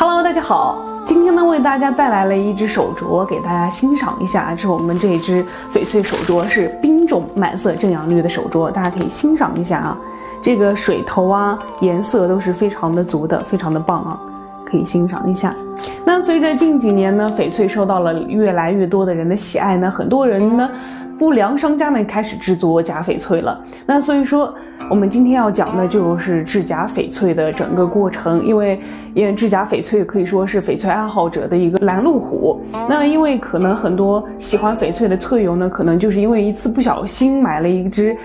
大家好，今天呢为大家带来了一只手镯给大家欣赏一下，这是我们这一只翡翠手镯，是冰种满色正阳绿的手镯，大家可以欣赏一下啊。这个水头啊，颜色都是非常的足的，非常的棒啊，可以欣赏一下。那随着近几年呢，翡翠受到了越来越多的人的喜爱呢，很多人呢，不良商家呢开始制作假翡翠了。那所以说，我们今天要讲的就是制假翡翠的整个过程，因为因为制假翡翠可以说是翡翠爱好者的一个拦路虎。那因为可能很多喜欢翡翠的翠友呢，可能就是因为一次不小心买了一只。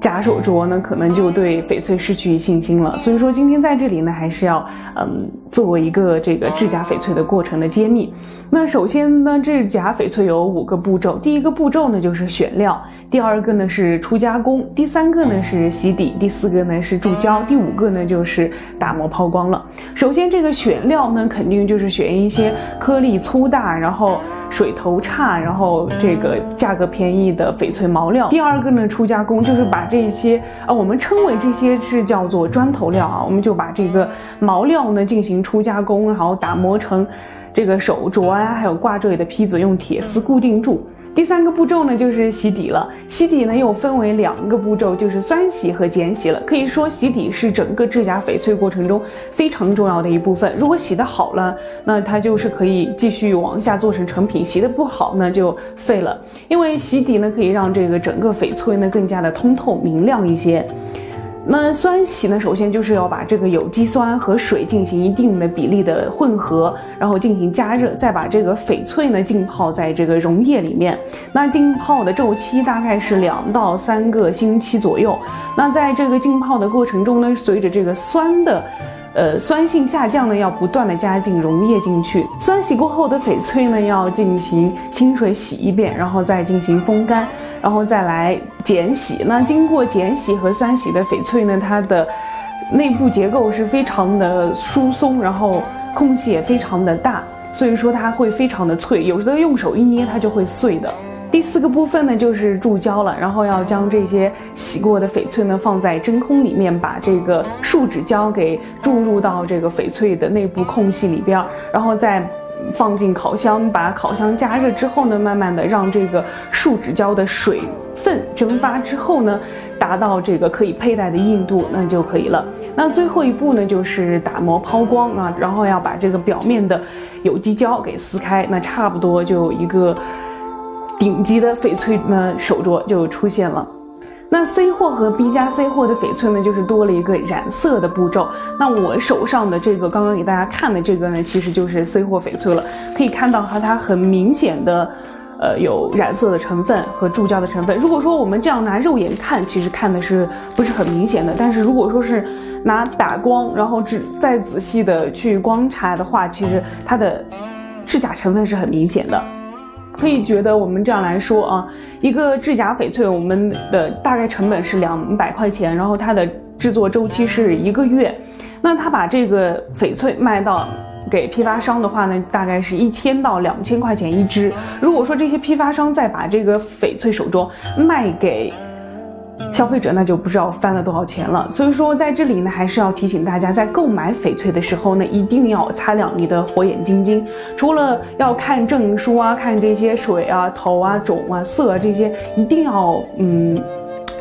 假手镯呢，可能就对翡翠失去信心了。所以说，今天在这里呢，还是要嗯，做一个这个制假翡翠的过程的揭秘。那首先呢，制假翡翠有五个步骤。第一个步骤呢，就是选料；第二个呢是初加工；第三个呢是洗底；第四个呢是注胶；第五个呢就是打磨抛光了。首先，这个选料呢，肯定就是选一些颗粒粗大，然后。水头差，然后这个价格便宜的翡翠毛料。第二个呢，初加工就是把这些啊，我们称为这些是叫做砖头料啊，我们就把这个毛料呢进行初加工，然后打磨成这个手镯啊，还有挂坠的坯子，用铁丝固定住。第三个步骤呢，就是洗底了。洗底呢，又分为两个步骤，就是酸洗和碱洗了。可以说，洗底是整个制假翡翠过程中非常重要的一部分。如果洗得好了，那它就是可以继续往下做成成品；洗得不好，那就废了。因为洗底呢，可以让这个整个翡翠呢更加的通透明亮一些。那酸洗呢，首先就是要把这个有机酸和水进行一定的比例的混合，然后进行加热，再把这个翡翠呢浸泡在这个溶液里面。那浸泡的周期大概是两到三个星期左右。那在这个浸泡的过程中呢，随着这个酸的，呃酸性下降呢，要不断的加进溶液进去。酸洗过后的翡翠呢，要进行清水洗一遍，然后再进行风干。然后再来碱洗，那经过碱洗和酸洗的翡翠呢，它的内部结构是非常的疏松，然后空隙也非常的大，所以说它会非常的脆，有的用手一捏它就会碎的。第四个部分呢就是注胶了，然后要将这些洗过的翡翠呢放在真空里面，把这个树脂胶给注入到这个翡翠的内部空隙里边，然后再。放进烤箱，把烤箱加热之后呢，慢慢的让这个树脂胶的水分蒸发之后呢，达到这个可以佩戴的硬度，那就可以了。那最后一步呢，就是打磨抛光啊，然后要把这个表面的有机胶给撕开，那差不多就一个顶级的翡翠呢手镯就出现了。那 C 货和 B 加 C 货的翡翠呢，就是多了一个染色的步骤。那我手上的这个刚刚给大家看的这个呢，其实就是 C 货翡翠了。可以看到哈，它很明显的，呃，有染色的成分和注胶的成分。如果说我们这样拿肉眼看，其实看的是不是很明显的。但是如果说是拿打光，然后只再仔细的去观察的话，其实它的制假成分是很明显的。可以觉得我们这样来说啊，一个制假翡翠，我们的大概成本是两百块钱，然后它的制作周期是一个月。那他把这个翡翠卖到给批发商的话呢，大概是一千到两千块钱一只。如果说这些批发商再把这个翡翠手镯卖给消费者那就不知道翻了多少钱了，所以说在这里呢，还是要提醒大家，在购买翡翠的时候呢，一定要擦亮你的火眼金睛。除了要看证书啊，看这些水啊、头啊、种啊、色啊这些，一定要嗯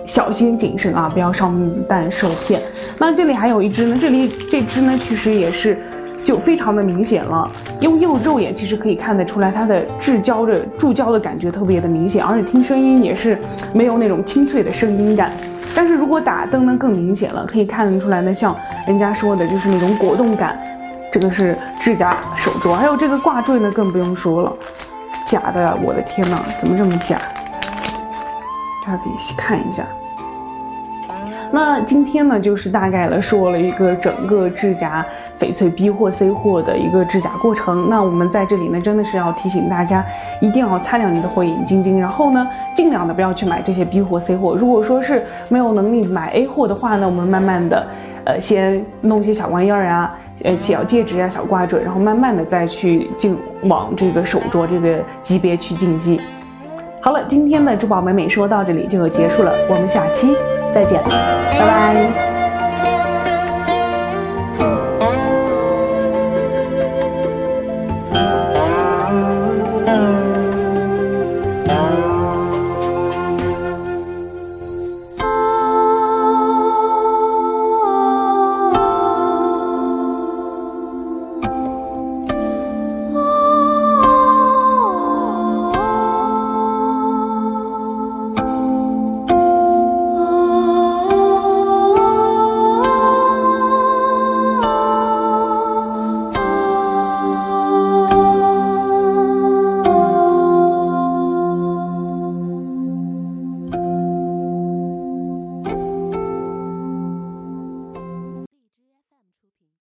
小心谨慎啊，不要上当受骗。那这里还有一只呢，这里这只呢，其实也是。就非常的明显了，用用肉眼其实可以看得出来，它的制胶的注胶的感觉特别的明显，而且听声音也是没有那种清脆的声音感。但是如果打灯呢更明显了，可以看得出来呢，像人家说的就是那种果冻感，这个是指甲手镯，还有这个挂坠呢更不用说了，假的，我的天呐，怎么这么假？大家可以看一下。那今天呢，就是大概的说了一个整个制假翡翠 B 货 C 货的一个制假过程。那我们在这里呢，真的是要提醒大家，一定要擦亮你的火眼金睛，然后呢，尽量的不要去买这些 B 货 C 货。如果说是没有能力买 A 货的话呢，我们慢慢的，呃，先弄些小玩意儿啊，呃，小戒指啊，小挂坠，然后慢慢的再去进往这个手镯这个级别去进阶。好了，今天的珠宝美美说到这里就结束了，我们下期再见，拜拜。